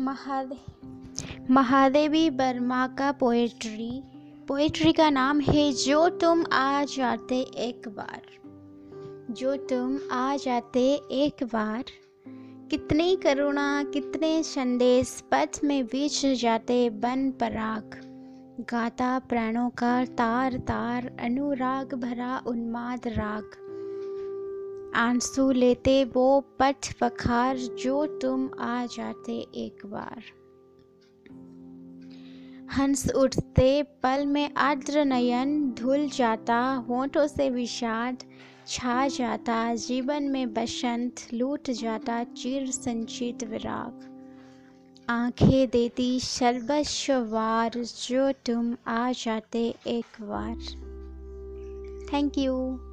महादेव महादेवी वर्मा का poetry poetry का नाम है जो तुम आ जाते एक बार जो तुम आ जाते एक बार कितनी करुणा कितने संदेश पथ में बीच जाते बन पराग गाता प्राणों का तार तार अनुराग भरा उन्माद राग आँसू लेते वो पठ पखार जो तुम आ जाते एक बार। हंस उठते पल में आर्द्र नयन, धुल जाता होठों से विषाद, छा जाता जीवन में बसंत, लूट जाता चिर संचित विराग। आँखें देती शर्वस्वार जो तुम आ जाते एक बार। Thank you